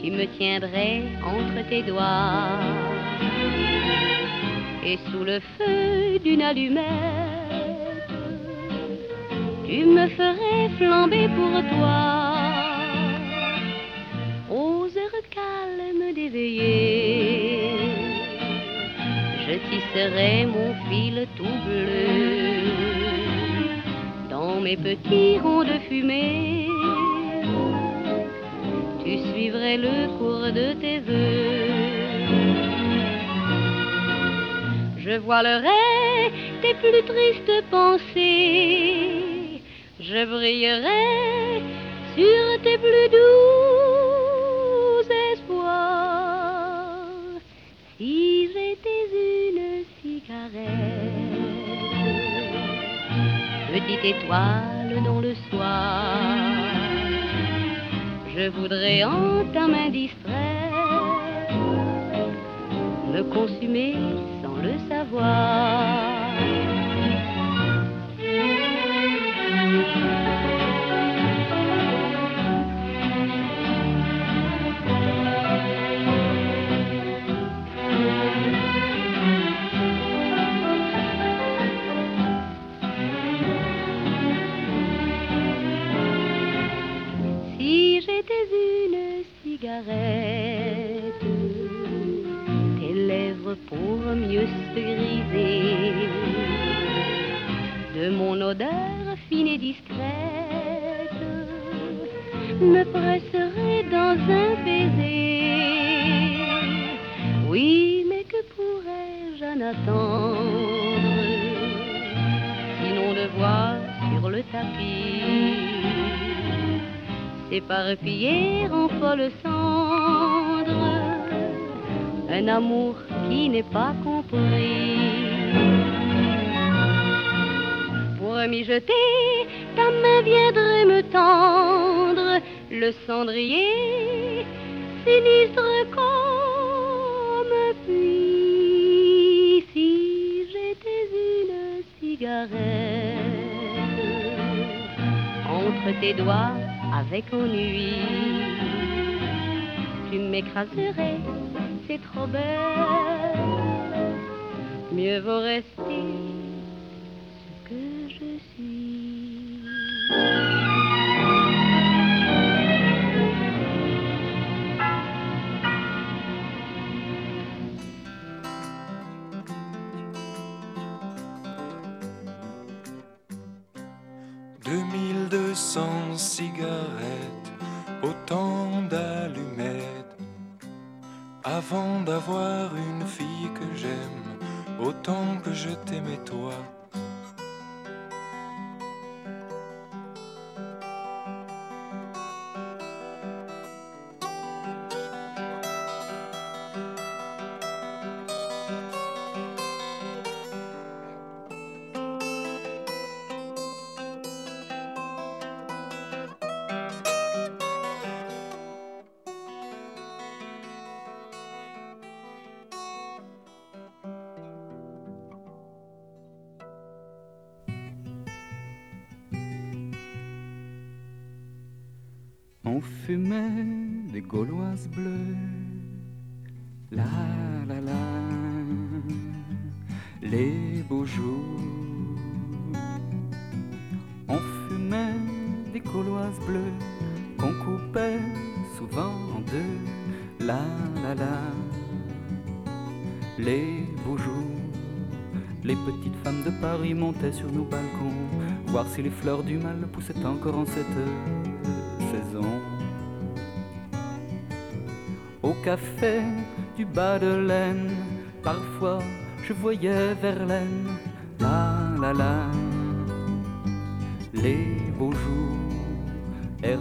tu me tiendrais entre tes doigts et sous le feu d'une allumette, tu me ferais flamber pour toi. Aux heures calmes d'éveiller, je tisserais mon fil tout bleu dans mes petits ronds de fumée. Tu suivrais le cours de tes voeux je voilerai tes plus tristes pensées, je brillerai sur tes plus doux espoirs. Si j'étais une cigarette, petite étoile dans le soir, je voudrais en ta main distraite me consumer le savoir. De mon odeur fine et discrète me presserait dans un baiser. Oui, mais que pourrais-je en attendre? Sinon de voir sur le tapis s'éparpiller en folle cendre un amour qui n'est pas compris. Pour m'y jeter, ta main viendrait me tendre le cendrier sinistre comme puis si j'étais une cigarette entre tes doigts avec ennui tu m'écraserais c'est trop belle. Mieux vaut rester On fumait des gauloises bleues. La la la, les beaux jours. On fumait des gauloises bleues qu'on coupait souvent en deux. La la la, les beaux jours. Les petites femmes de Paris montaient sur nos balcons, voir si les fleurs du mal poussaient encore en cette saison. Du bas de laine, parfois je voyais Verlaine, la la la, les beaux jours.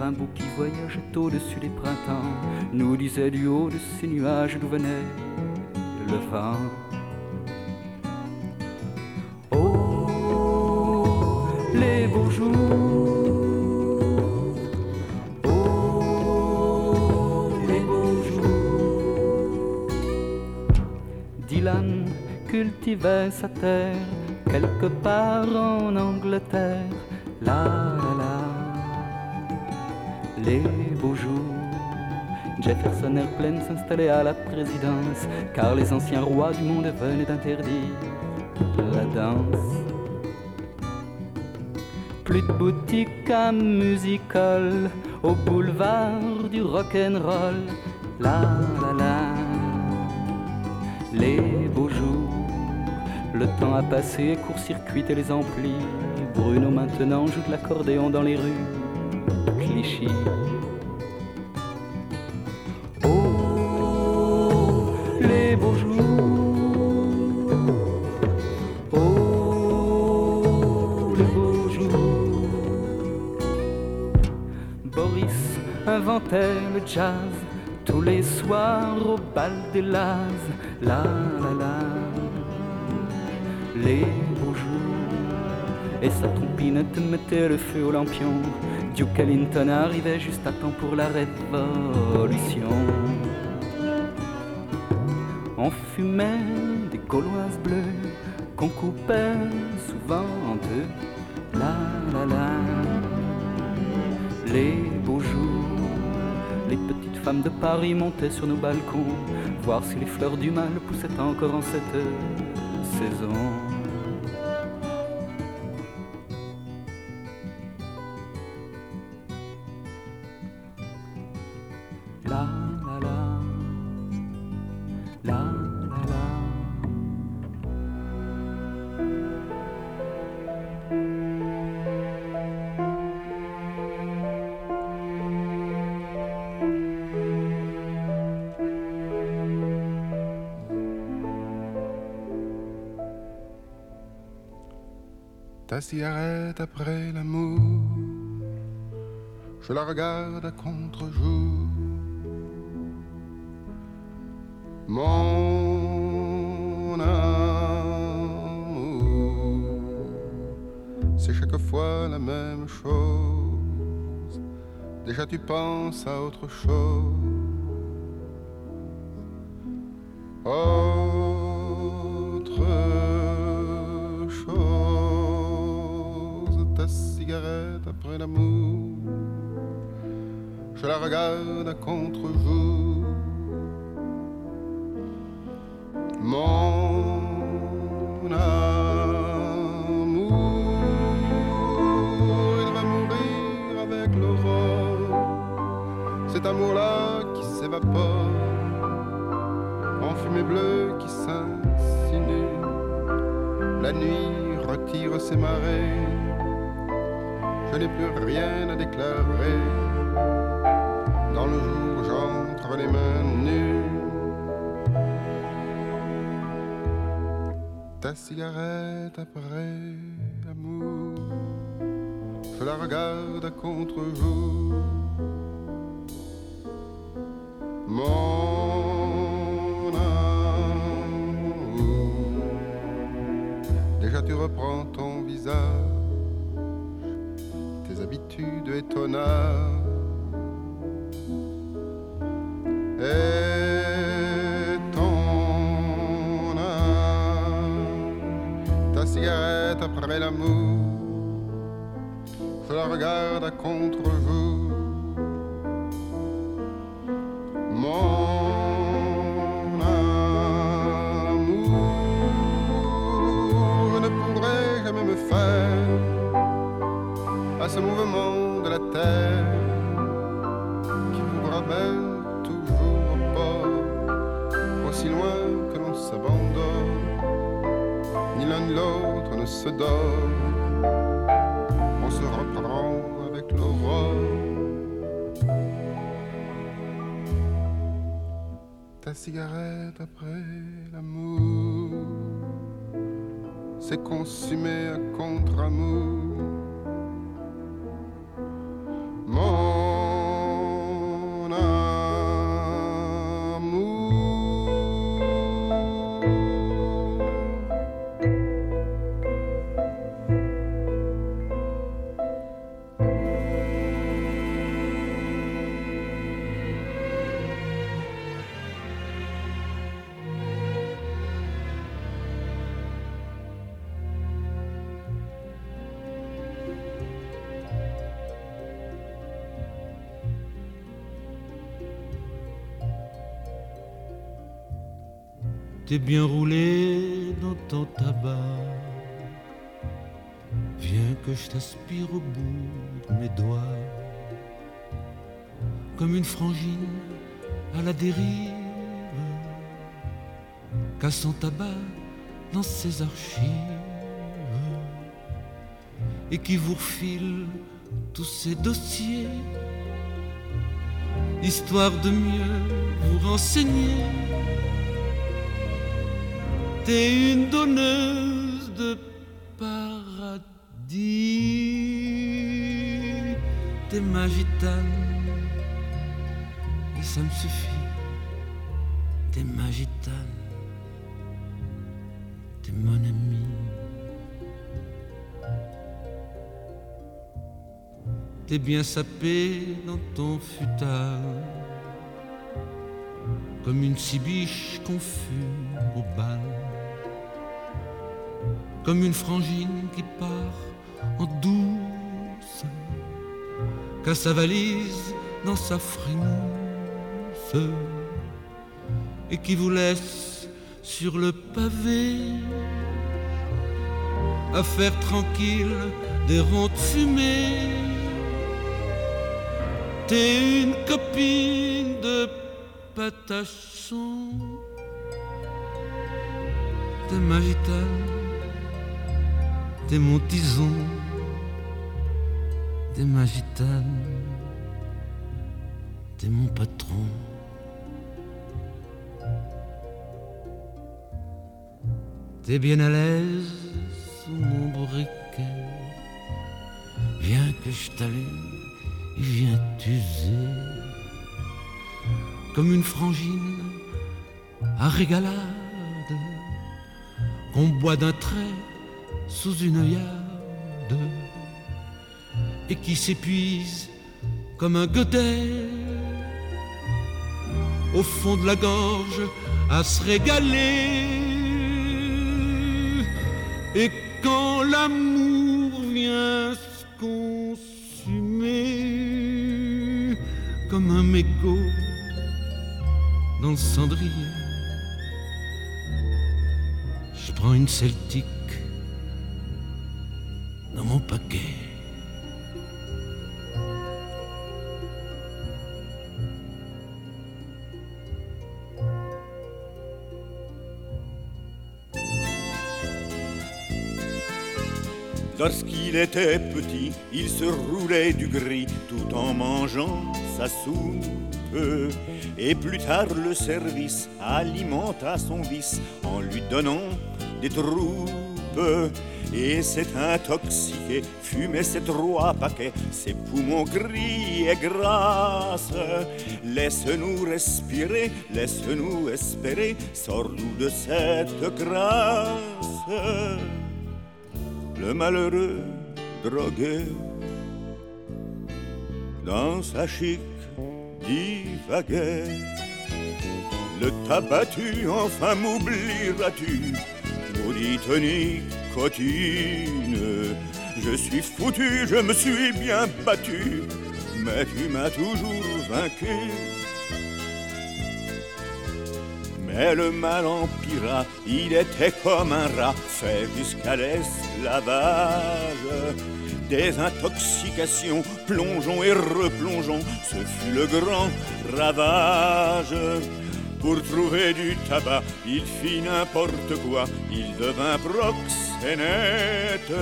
Un bout qui voyageait au-dessus des printemps, nous disait du haut de ces nuages d'où venait le vent. Cultivait sa terre quelque part en Angleterre. La la la. les beaux jours. Jefferson Airplane s'installait à la présidence, car les anciens rois du monde venaient d'interdire la danse. Plus de boutiques à musical au boulevard du rock'n'roll. La la la, les beaux jours. Le temps a passé, court-circuité les amplis. Bruno maintenant joue de l'accordéon dans les rues. Clichy. Oh, les beaux jours. Oh, les beaux jours. Boris inventait le jazz tous les soirs au bal des Laz. La la la. Les beaux jours. Et sa trompinette mettait le feu au lampion. Duke Ellington arrivait juste à temps pour la révolution. On fumait des gauloises bleues qu'on coupait souvent en deux. La la la. Les beaux jours, les petites femmes de Paris montaient sur nos balcons, voir si les fleurs du mal poussaient encore en cette saison. Ta cigarette après l'amour, je la regarde à contre-jour. Mon amour, c'est chaque fois la même chose. Déjà tu penses à autre chose. Regarde à ce mouvement de la terre qui vous ramène toujours au port, aussi loin que l'on s'abandonne, ni l'un ni l'autre ne se donne. On se reprend avec l'aurore. Ta cigarette après l'amour s'est consumée à contre-amour. Bien roulé dans ton tabac. Viens que je t'aspire au bout de mes doigts. Comme une frangine à la dérive, cassant tabac dans ses archives et qui vous refile tous ces dossiers, histoire de mieux vous renseigner. T'es une donneuse de paradis, t'es magitane, et ça me suffit, t'es magitane, t'es mon ami. T'es bien sapé dans ton futal, comme une cibiche confus au bal, comme une frangine qui part en douce, qu'à sa valise dans sa frimousse, et qui vous laisse sur le pavé à faire tranquille des ronds fumées T'es une copine de patachon. T'es ma gitane, t'es mon tison. T'es ma gitane, t'es mon patron. T'es bien à l'aise sous mon briquet. Viens que je t'allume vient t'user comme une frangine à régalade qu'on boit d'un trait sous une œillade et qui s'épuise comme un godet au fond de la gorge à se régaler et quand l'amour vient se comme un mégot dans le cendrier. Je prends une celtique dans mon paquet. Lorsqu'il était petit, il se roulait du gris tout en mangeant sa soupe. Et plus tard, le service alimenta son vice en lui donnant des troupes. Et s'est intoxiqué, fumait ses trois paquets, ses poumons gris et grasses. Laisse-nous respirer, laisse-nous espérer, sors-nous de cette grâce le malheureux drogué dans sa chic divaguait. Le tabattu, enfin m'oublieras-tu, maudite Je suis foutu, je me suis bien battu, mais tu m'as toujours vaincu. Mais le mal empira, il était comme un rat fait jusqu'à l'esclavage. Des intoxications, plongeons et replongeons, ce fut le grand ravage. Pour trouver du tabac, il fit n'importe quoi, il devint proxénète.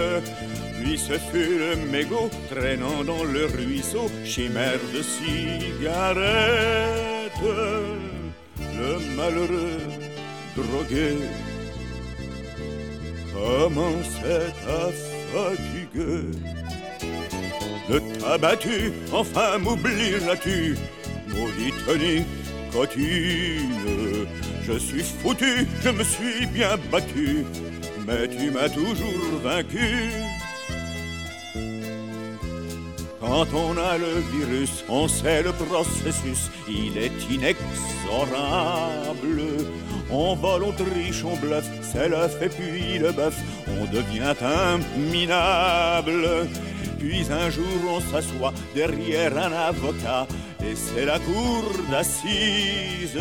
Puis ce fut le mégot traînant dans le ruisseau, chimère de cigarette le malheureux drogué commençait à fatiguer. Le tabattu, enfin m'oublieras-tu, maudite Je suis foutu, je me suis bien battu, mais tu m'as toujours vaincu. Quand on a le virus, on sait le processus, il est inexorable. On vole, on triche, on bluffe, c'est l'œuf et puis le bœuf, on devient un minable. Puis un jour on s'assoit derrière un avocat et c'est la cour d'assises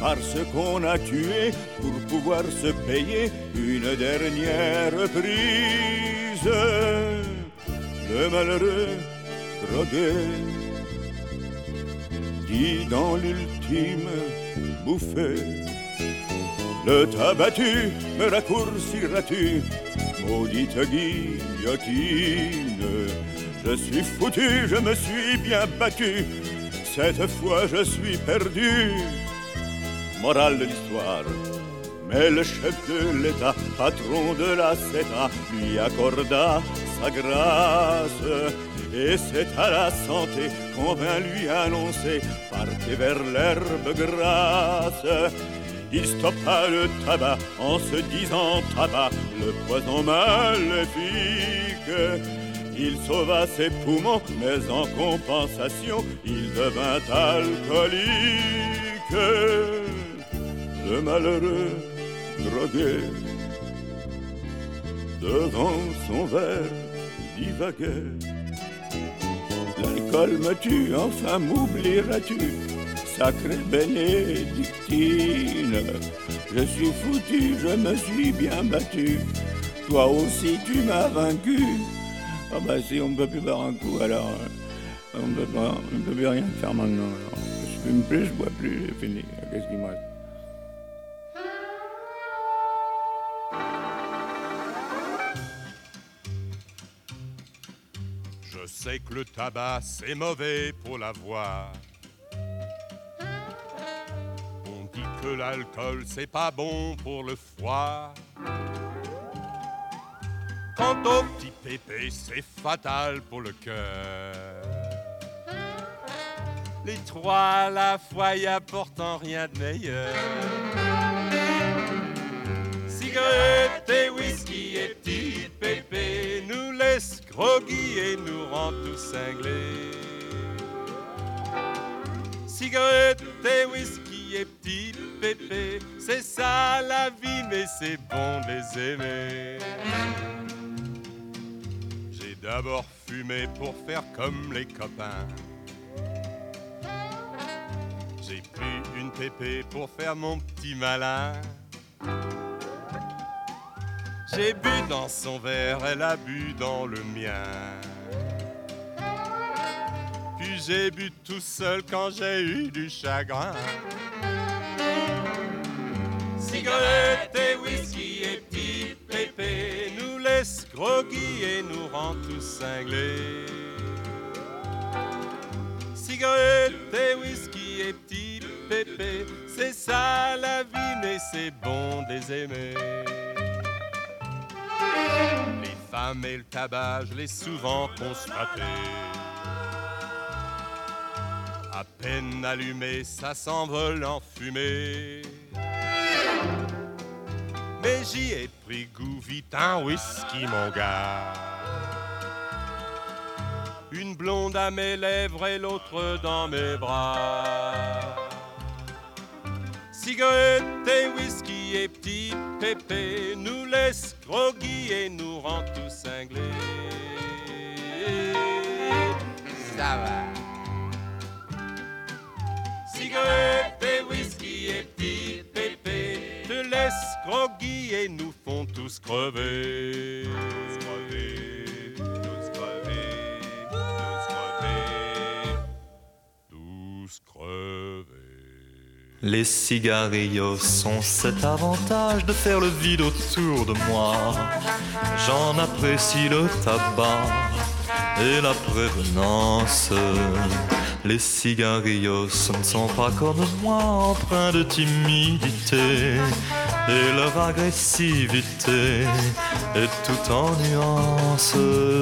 parce qu'on a tué pour pouvoir se payer une dernière prise. Le malheureux drogué dit dans l'ultime bouffée Le tabattu me raccourciras-tu, maudite guillotine Je suis foutu, je me suis bien battu, cette fois je suis perdu morale de l'histoire. Mais le chef de l'État, patron de la CETA, lui accorda sa grâce. Et c'est à la santé qu'on vint lui annoncer Partez vers l'herbe grasse. Il stoppa le tabac en se disant tabac, le poison maléfique. Il sauva ses poumons, mais en compensation, il devint alcoolique le malheureux drogué devant son verre divaguait. L'alcool me tue, enfin m'oublieras-tu, sacrée bénédictine. Je suis foutu, je me suis bien battu, toi aussi tu m'as vaincu. Ah bah si on ne peut plus boire un coup alors, on ne peut, plus rien faire maintenant. Je fume plus, je bois plus, c'est fini. Qu'est-ce qu'il me reste? Sais que le tabac c'est mauvais pour la voix. L'alcool c'est pas bon pour le foie. Quant au petit pépé, c'est fatal pour le cœur. Les trois à la fois y a pourtant rien de meilleur. Cigarette et whisky et petit pépé nous laisse groggy et nous rend tous cinglés. Cigarette et whisky c'est ça la vie, mais c'est bon de les aimer. J'ai d'abord fumé pour faire comme les copains. J'ai pris une pépé pour faire mon petit malin. J'ai bu dans son verre, elle a bu dans le mien. Puis j'ai bu tout seul quand j'ai eu du chagrin. Cigarette et whisky et petit pépé nous laisse groggy et nous rend tous cinglés. Cigarette et whisky et petit pépé, c'est ça la vie, mais c'est bon des aimer. Les femmes et le tabac, je souvent constaté. À peine allumé, ça s'envole en fumée. Mais j'y ai pris goût vite un whisky, mon gars. Une blonde à mes lèvres et l'autre dans mes bras. Cigarette et whisky et petit pépé nous laisse groggy et nous rend tous cinglés. Ça va. Cigarette et nous font tous crever. Tous crever, tous crever, tous crever, tous crever. Les cigarillos ont cet avantage de faire le vide autour de moi. J'en apprécie le tabac et la prévenance. Les cigarillos ne sont pas comme moi, empreints de timidité. Et leur agressivité est tout en nuances,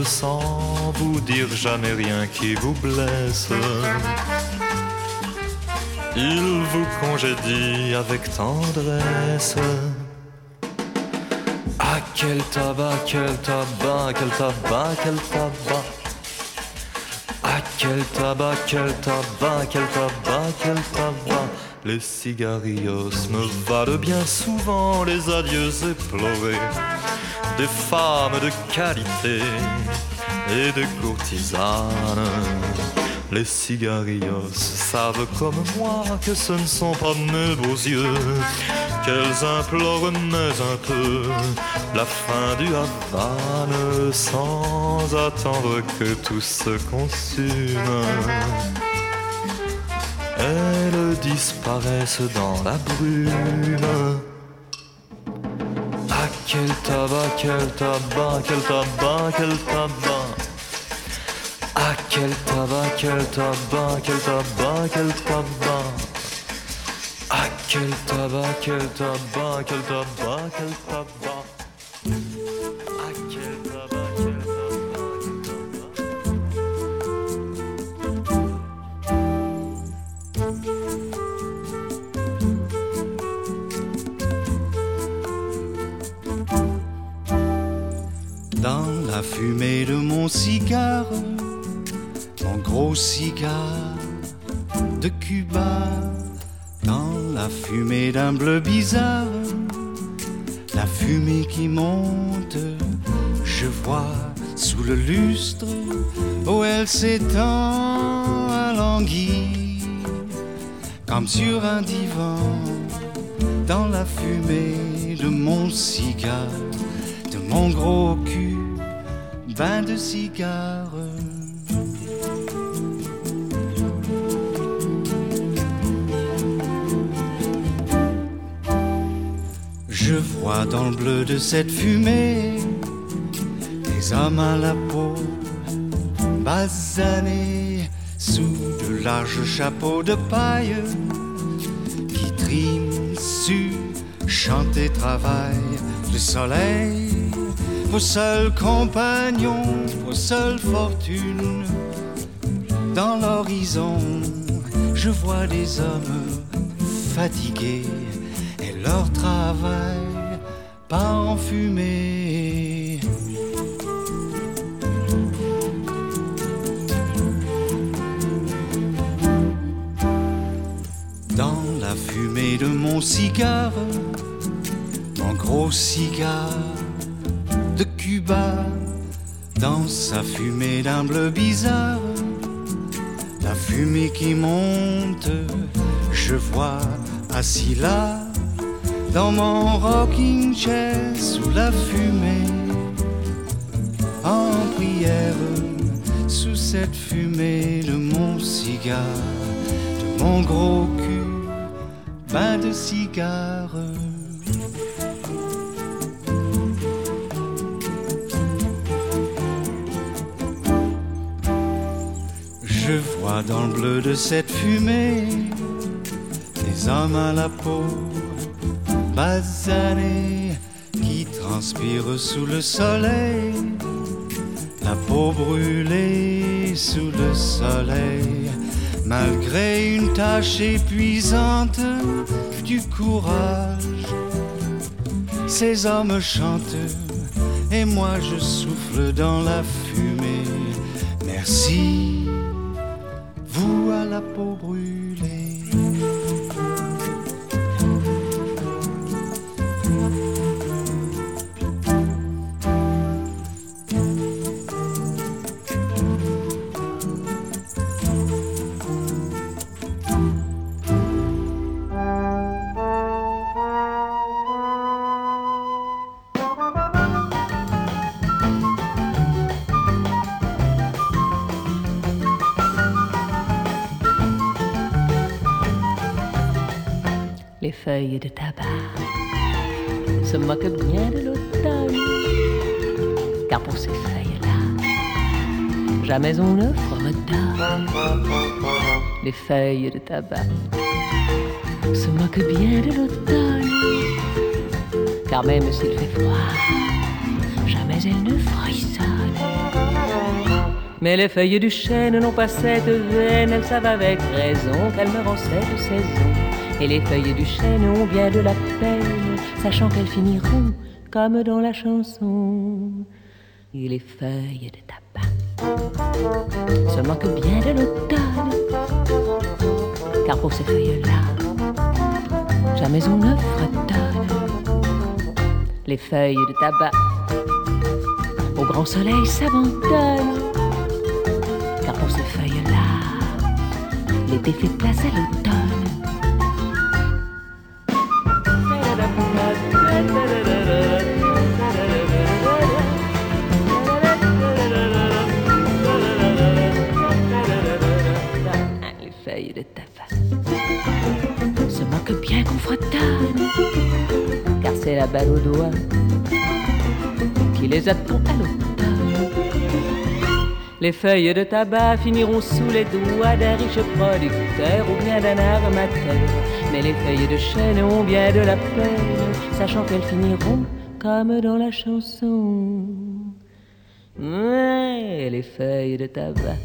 sans vous dire jamais rien qui vous blesse. Il vous congédie avec tendresse. Ah, quel tabac, quel tabac, quel tabac, quel tabac. Quel tabac, quel tabac, quel tabac, quel tabac. Les cigarillos me valent bien souvent les adieux éplorés des femmes de qualité et des courtisanes. Les cigarillos savent comme moi que ce ne sont pas mes beaux yeux qu'elles implorent mais un peu la fin du Havane sans attendre que tout se consume. Elles disparaissent dans la brume. Ah quel tabac, quel tabac, quel tabac, quel tabac. Ah quel tabac, quel tabac, quel tabac, quel tabac. Quel tabac, quel tabac, quel tabac, quel tabac. Ah tabac. Dans la fumée de mon cigare, mon gros cigare de Cuba, la fumée d'un bleu bizarre, la fumée qui monte, je vois sous le lustre où elle s'étend alanguie, comme sur un divan, dans la fumée de mon cigare, de mon gros cul, bain de cigare. Je vois dans le bleu de cette fumée des hommes à la peau basanés sous de larges chapeaux de paille qui triment, su, chantent et travaillent le soleil, vos seuls compagnons, vos seules fortunes. Dans l'horizon, je vois des hommes fatigués leur travail part en fumée. Dans la fumée de mon cigare, mon gros cigare de Cuba, dans sa fumée d'un bleu bizarre, la fumée qui monte, je vois assis là, dans mon rocking chair sous la fumée, en prière, sous cette fumée de mon cigare, de mon gros cul, bain de cigare. Je vois dans le bleu de cette fumée des hommes à la peau basanés qui transpirent sous le soleil, la peau brûlée sous le soleil, malgré une tâche épuisante du courage. Ces hommes chantent et moi je souffle dans la fumée. Merci, vous à la peau brûlée. Feuilles de tabac se moquent bien de l'automne, car pour ces feuilles-là, jamais on ne fredonne. Les feuilles de tabac se moquent bien de l'automne, car même s'il fait froid, jamais elles ne frissonnent. Mais les feuilles du chêne n'ont pas cette veine, elles savent avec raison qu'elles meurent en cette saison et les feuilles du chêne ont bien de la peine, sachant qu'elles finiront comme dans la chanson. Et les feuilles de tabac se moquent bien de l'automne, car pour ces feuilles-là, jamais on ne fredonne. Les feuilles de tabac au grand soleil s'abandonnent, car pour ces feuilles-là, l'été fait place à l'automne. La balle au doigt qui les attend à l'automne. Les feuilles de tabac finiront sous les doigts d'un riche producteur ou bien d'un armateur. Mais les feuilles de chêne ont bien de la peine, sachant qu'elles finiront comme dans la chanson. Les feuilles de tabac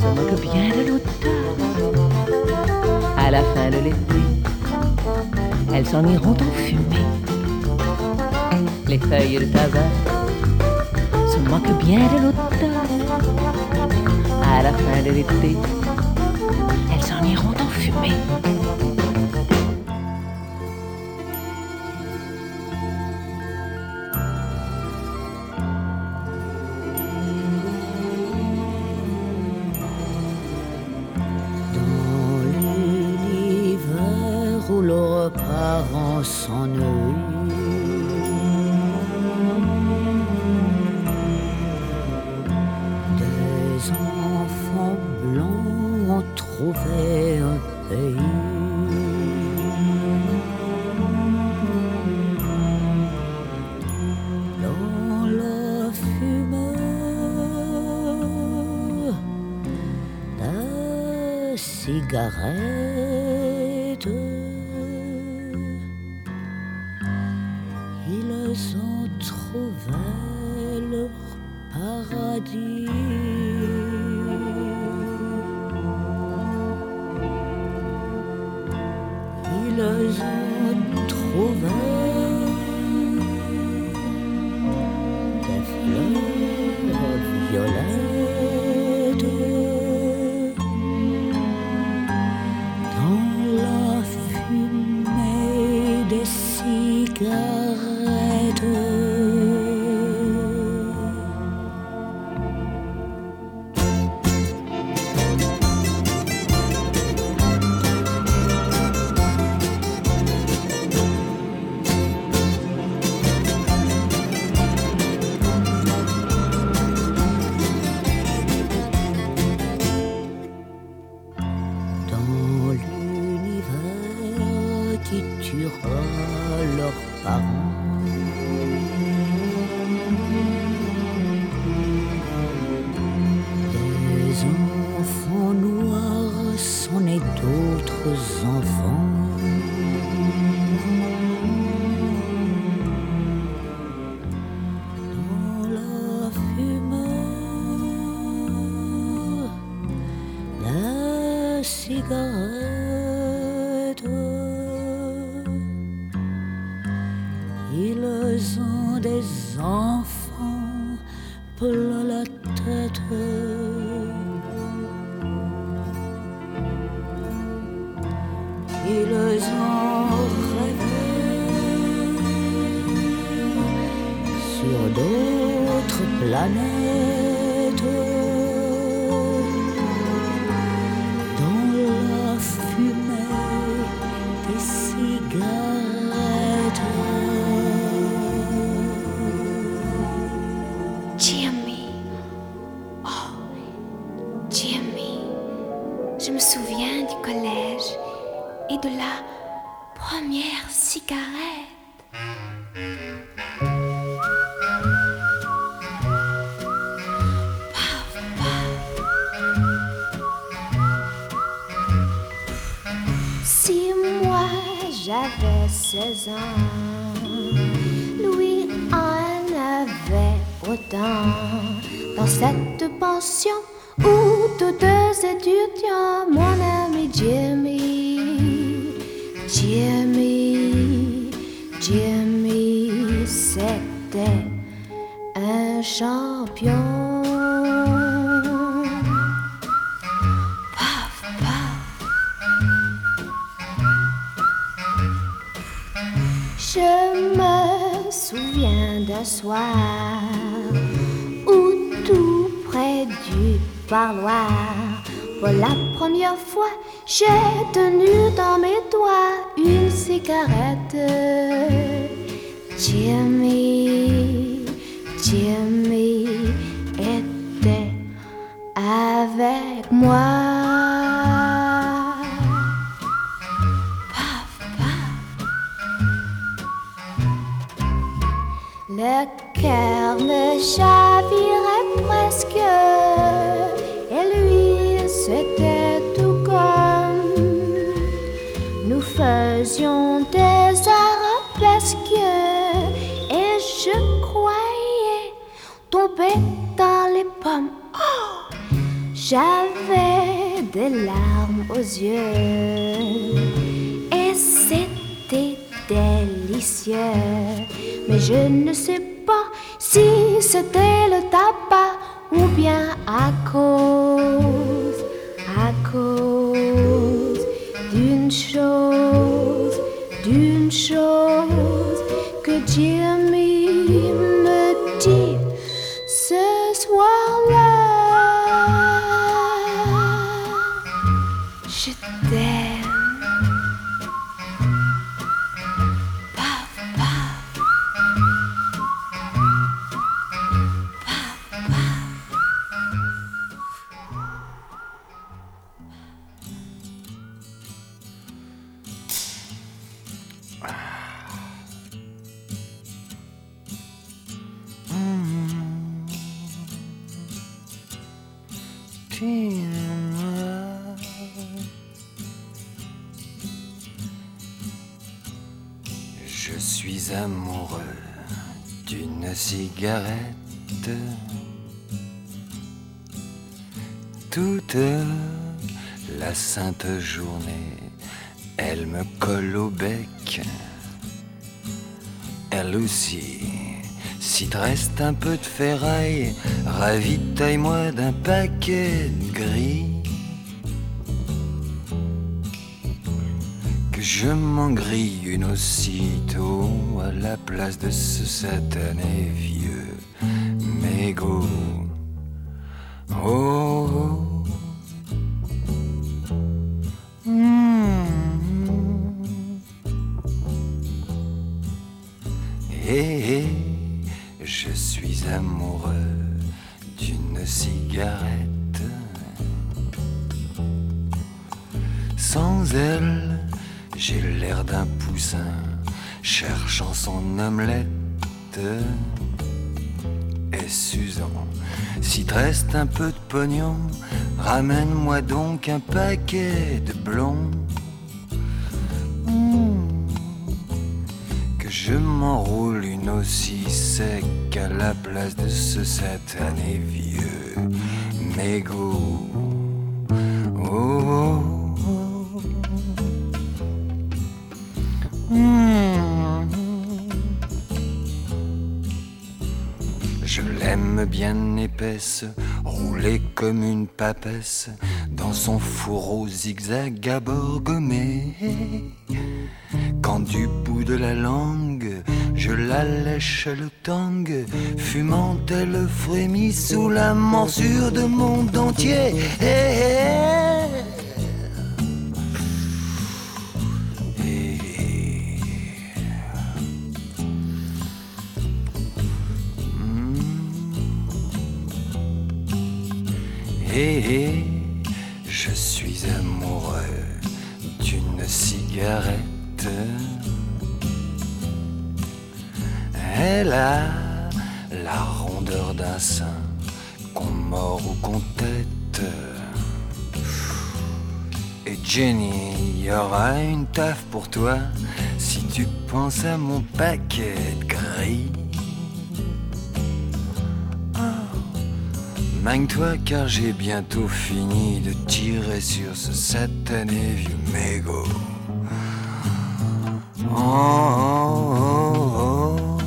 se moquent bien de l'automne. À la fin de l'été, elles s'en iront en fumée. Les feuilles de tabac se moquent bien de l'automne. À la fin de l'été, elles s'en iront en fumée. moissonneuse fleurs violettes. Je me souviens du collège et de la première cigarette. Si moi j'avais 16 ans, Louis en avait autant. Dans cette pension où deux étudiants, mon ami Jimmy, Jimmy, Jimmy, c'était un champion. Paf, paf. Je me souviens d'un soir parloir, Pour la première fois, j'ai tenu dans mes doigts une cigarette. Jimmy, Jimmy était avec moi. Paf. Le cœur me chavirait presque. C'était tout comme nous faisions des arabesques. Et je croyais tomber dans les pommes. Oh! J'avais des larmes aux yeux. Et c'était délicieux. Mais je ne sais pas si c'était le tabac ou bien à cause, cause d'une chose, d'une chose que Jimmy me Toute la sainte journée, elle me colle au bec. Elle aussi, si te reste un peu de ferraille, ravitaille-moi d'un paquet de gris. Que je m'en grille une aussitôt à la place de ce satané vieux Oh. Eh, eh, je suis amoureux d'une cigarette. Sans elle, j'ai l'air d'un poussin cherchant son omelette. Et Suzan, si te reste un peu de pognon, ramène-moi donc un paquet de blonds. Hmm. Que je m'enroule une aussi sec à la place de ce satané vieux mégot. Bien épaisse, roulée comme une papesse, dans son fourreau zigzag à. Quand du bout de la langue, je la lèche le tang, fumant elle frémit sous la morsure de mon dentier. Eh, eh. Eh. Eh, eh, je suis amoureux d'une cigarette. Elle a la rondeur d'un sein qu'on mord ou qu'on tête. Et Jenny, y aura une taf pour toi si tu penses à mon paquet de gris. Magne-toi car j'ai bientôt fini de tirer sur ce satané vieux mégot. Oh, oh, oh,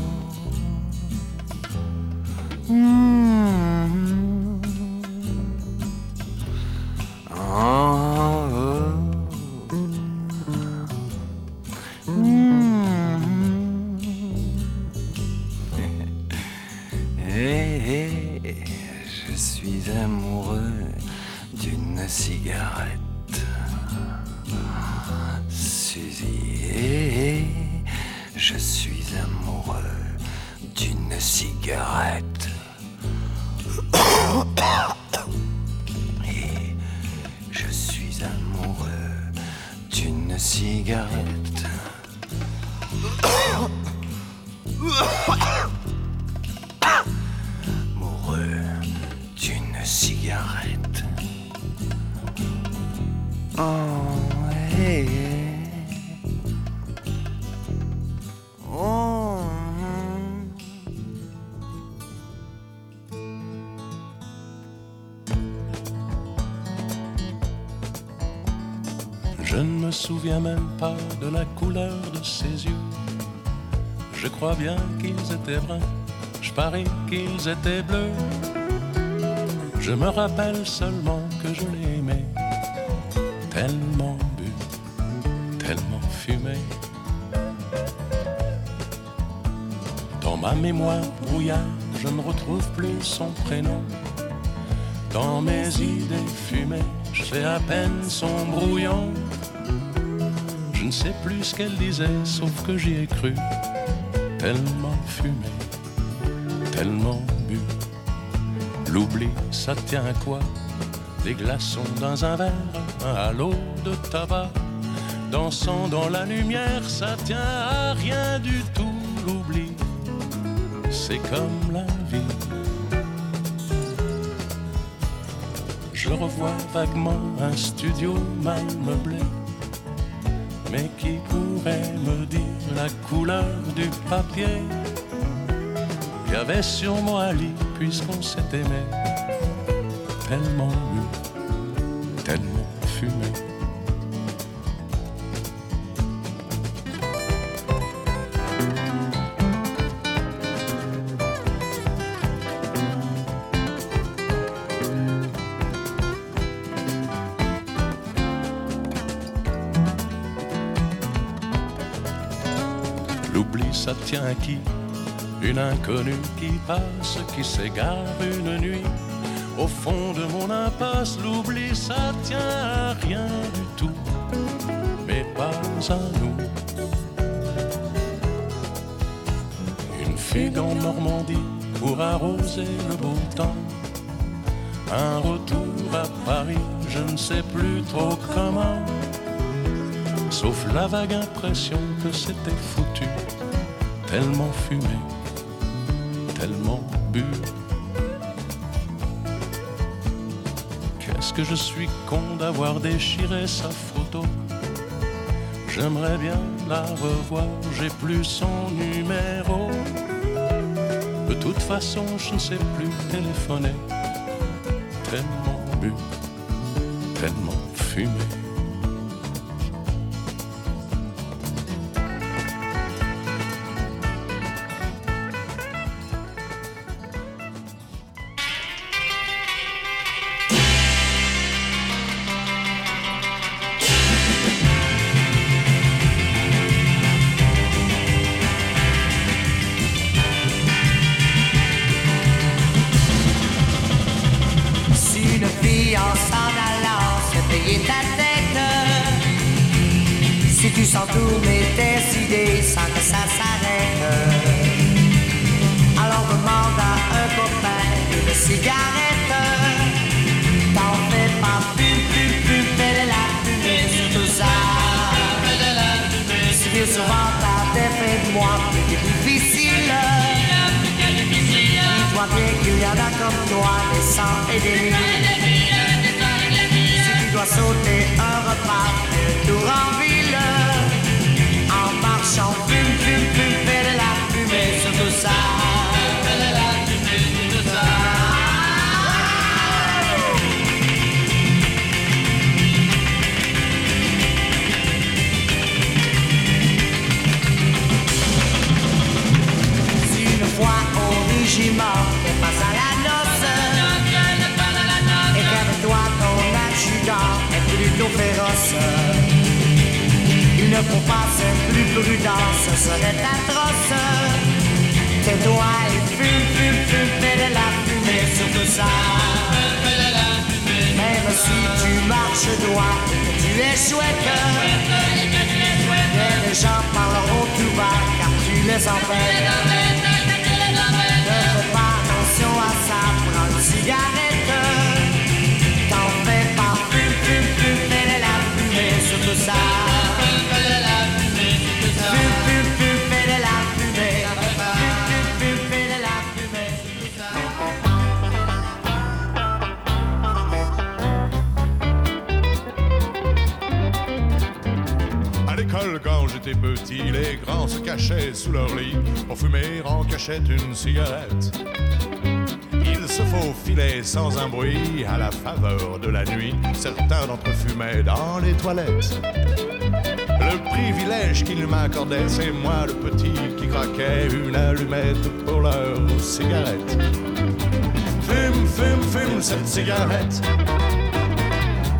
oh. Même pas de la couleur de ses yeux. Je crois bien qu'ils étaient bruns, je parie qu'ils étaient bleus. Je me rappelle seulement que je l'aimais, tellement bu, tellement fumé. Dans ma mémoire brouillard, je ne retrouve plus son prénom. Dans mes idées fumées, je fais à peine son brouillon. Je ne sais plus ce qu'elle disait, sauf que j'y ai cru. Tellement fumé, tellement bu. L'oubli, ça tient à quoi? Des glaçons dans un verre, un halo de tabac. Dansant dans la lumière, ça tient à rien du tout. L'oubli, c'est comme la vie. Je revois vaguement un studio mal meublé. La couleur du papier. Il y avait sur moi lit puisqu'on s'est aimé. Tellement bu, L'oubli, ça tient à qui? Une inconnue qui passe, qui s'égare une nuit. Au fond de mon impasse, l'oubli, ça tient à rien du tout, mais pas à nous. Une figue en Normandie pour arroser le beau temps. Un retour à Paris, je ne sais plus trop comment. Sauf la vague impression que c'était foutu, tellement fumé, tellement bu. Qu'est-ce que je suis con d'avoir déchiré sa photo? J'aimerais bien la revoir, j'ai plus son numéro. De toute façon, je ne sais plus téléphoner, tellement bu, tellement fumé. Et que tu es chouette, les gens parleront tout bas car tu les embêtes. Ne fais pas attention à ça, prends une cigarette. L'école, quand j'étais petit, les grands se cachaient sous leur lit pour fumer en cachette une cigarette. Ils se faufilaient sans un bruit à la faveur de la nuit. Certains d'entre eux fumaient dans les toilettes. Le privilège qu'ils m'accordaient, c'est moi le petit qui craquait une allumette pour leur cigarette. Fume, fume, fume cette cigarette.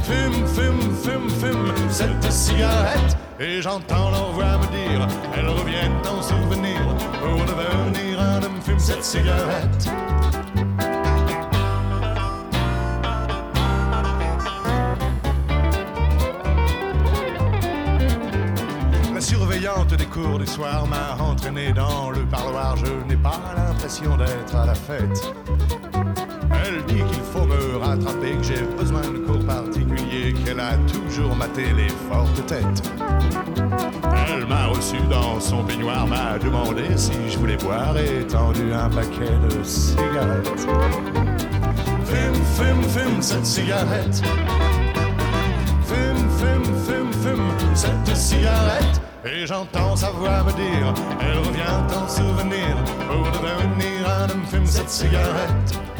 Fume, fume, fume, fume cette cigarette. Et j'entends leur voix me dire, elles reviennent en souvenir pour devenir un homme. Fume cette cigarette. La surveillante des cours du soir m'a entraîné dans le parloir. Je n'ai pas l'impression d'être à la fête. Dit qu'il faut me rattraper, que j'ai besoin de cours particuliers, qu'elle a toujours maté les fortes têtes. Elle m'a reçu dans son peignoir, m'a demandé si je voulais boire et tendu un paquet de cigarettes. Fume, fume, fume cette cigarette. Fume, fume, fume, fume cette cigarette. Et j'entends sa voix me dire, elle revient en souvenir pour devenir un homme. Fume cette cigarette.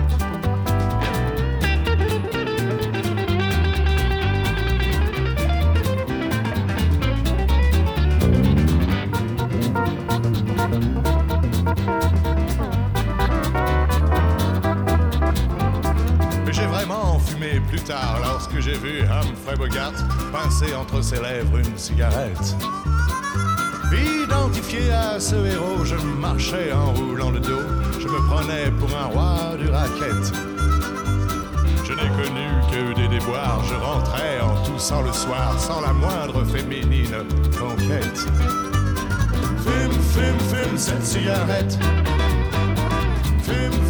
Plus tard lorsque j'ai vu Humphrey Bogart pincer entre ses lèvres une cigarette. Identifié à ce héros, je marchais en roulant le dos. Je me prenais pour un roi du racket. Je n'ai connu que des déboires. Je rentrais en toussant le soir sans la moindre féminine conquête. Fume, fume, fume cette cigarette. Fume,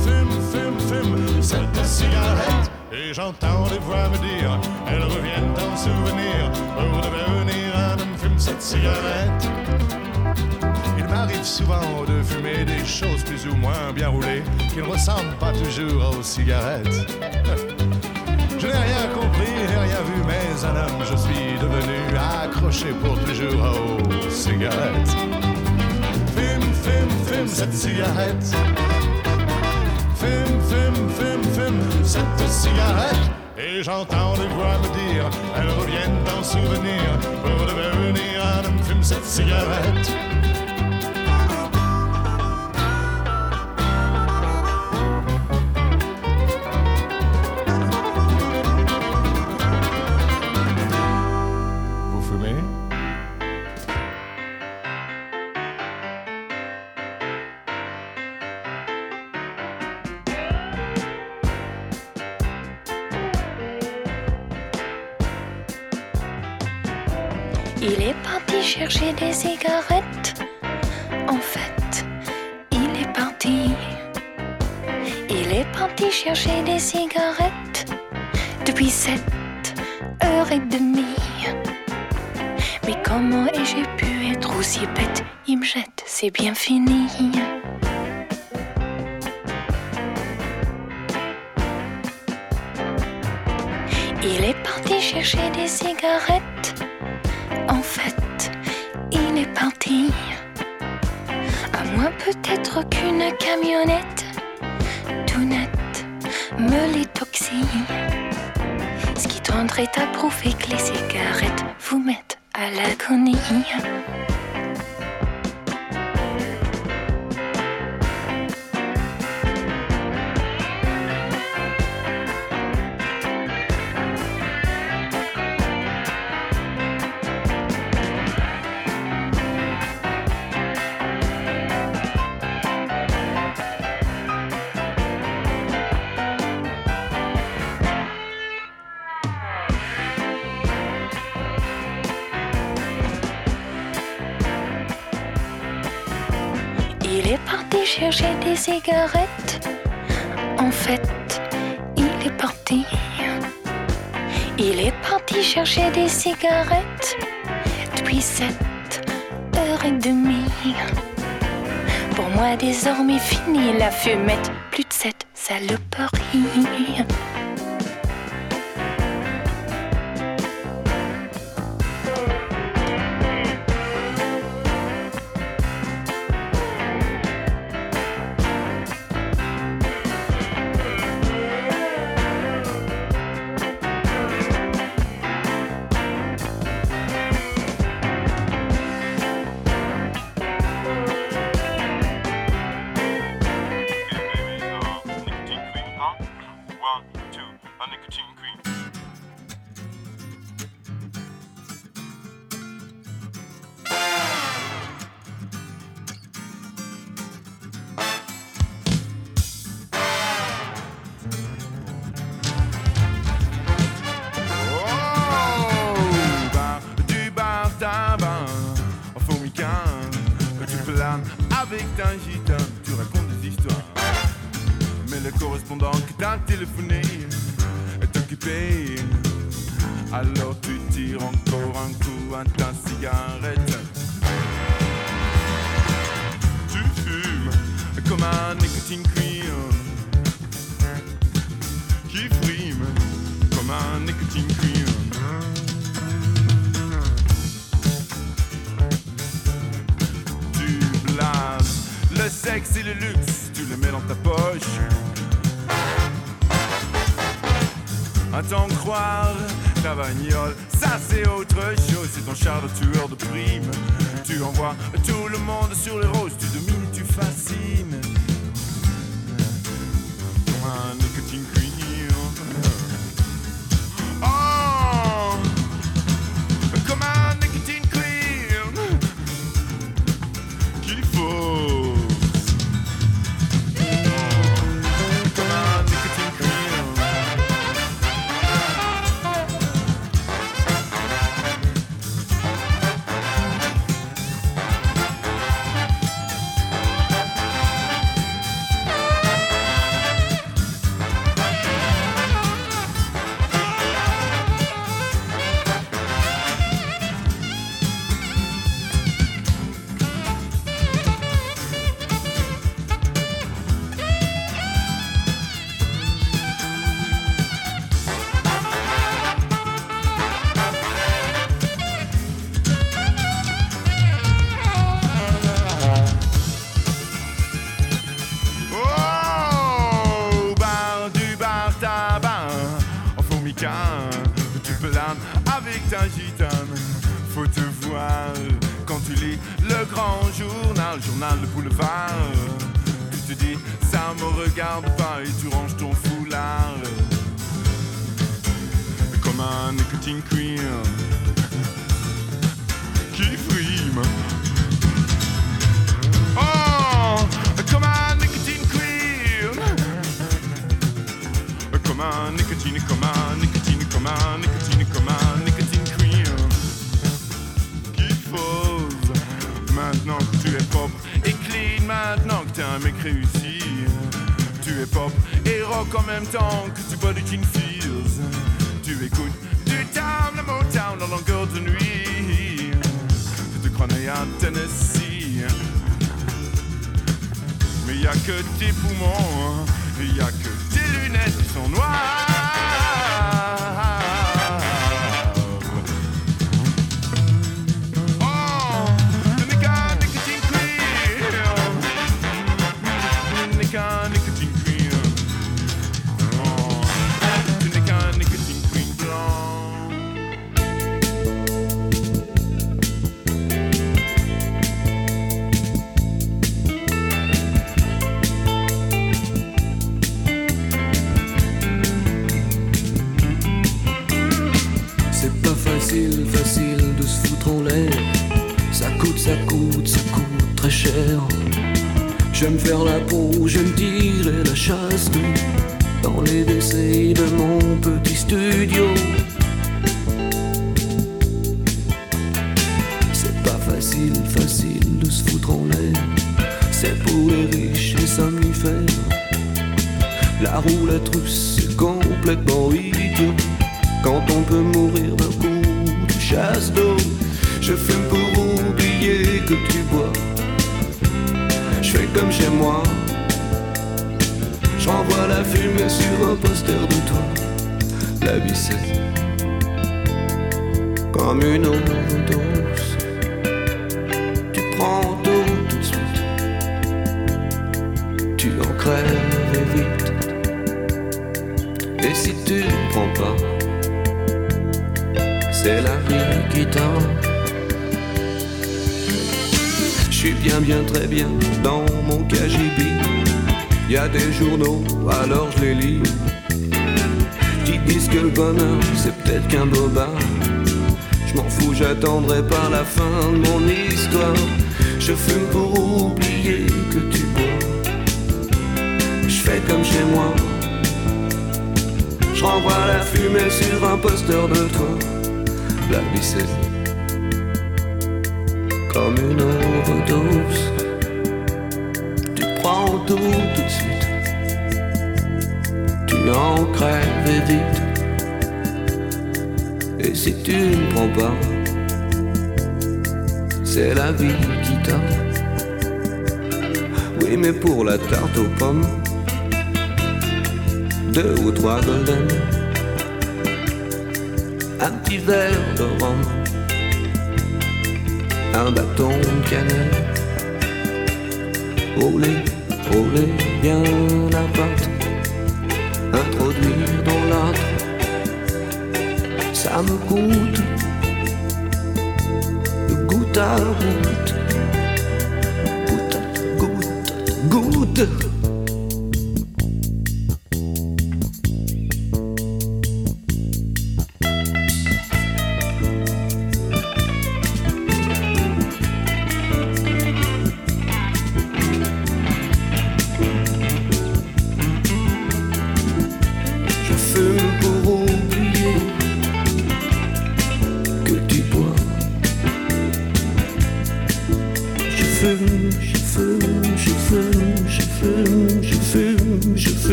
fume, fume, cette cigarette. Et j'entends des voix me dire, elles reviennent en souvenir pour devenir un homme. Fume cette cigarette. Il m'arrive souvent de fumer des choses plus ou moins bien roulées qui ne ressemblent pas toujours aux cigarettes. Je n'ai rien compris, j'ai rien vu, mais un homme, je suis devenu accroché pour toujours aux cigarettes. Fume, fume, fume cette cigarette. Fume, fume, fume, cette cigarette. Et j'entends des voix me dire, elles reviennent en souvenir pour devenir un homme. Fume cette cigarette. Il est parti chercher des cigarettes. En fait, il est parti. Il est parti chercher des cigarettes depuis sept heures et demie. Mais comment ai-je pu être aussi bête? Il me jette, c'est bien fini. Il est parti chercher des cigarettes. Camionnette tout En fait, il est parti. Il est parti chercher des cigarettes. Depuis sept heures et demie. Pour moi, désormais fini la fumette. Plus de cette saloperie. y a que tes poumons, hein. il a que tes lunettes qui sont noires. J'aime faire la peau, j'aime tirer la chasse. alors je les lis. Qui disent que le bonheur, c'est peut-être qu'un bobard. Je m'en fous, j'attendrai pas la fin de mon histoire. Je fume pour oublier que tu bois. Je fais comme chez moi. Je renvoie la fumée sur un poster de toi. La vie c'est comme une overdose. Tu prends tout tout de suite non, crève vite. Et si tu ne prends pas, c'est la vie qui t'a. Oui, mais pour la tarte aux pommes, deux ou trois golden, un petit verre de rhum, un bâton de cannelle, roulez, roulez bien la pâte good gut, guter Hut, guter, guter, guter.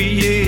be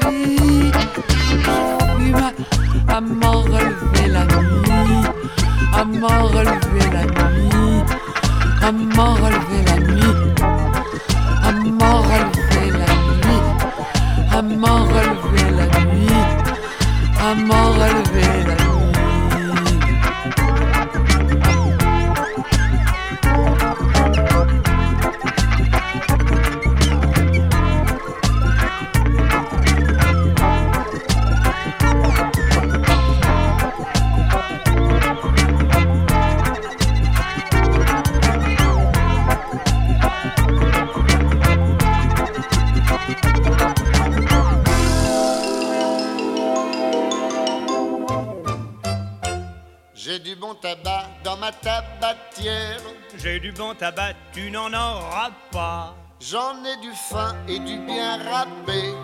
la vie. Et du bien râpé,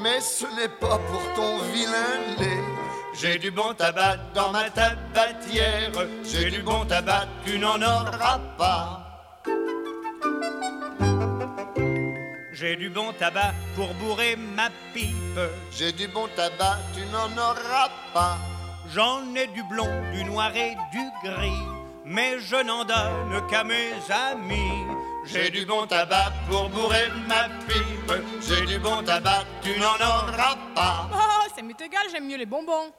mais ce n'est pas pour ton vilain nez. J'ai du bon tabac dans ma tabatière. J'ai du bon tabac, tu n'en auras pas. J'ai du bon tabac pour bourrer ma pipe. J'ai du bon tabac, tu n'en auras pas. J'en ai du blond, du noir et du gris, mais je n'en donne qu'à mes amis. J'ai du bon tabac pour bourrer ma pipe. J'ai du bon tabac, tu n'en auras pas. Oh, ça m'est égal, j'aime mieux les bonbons.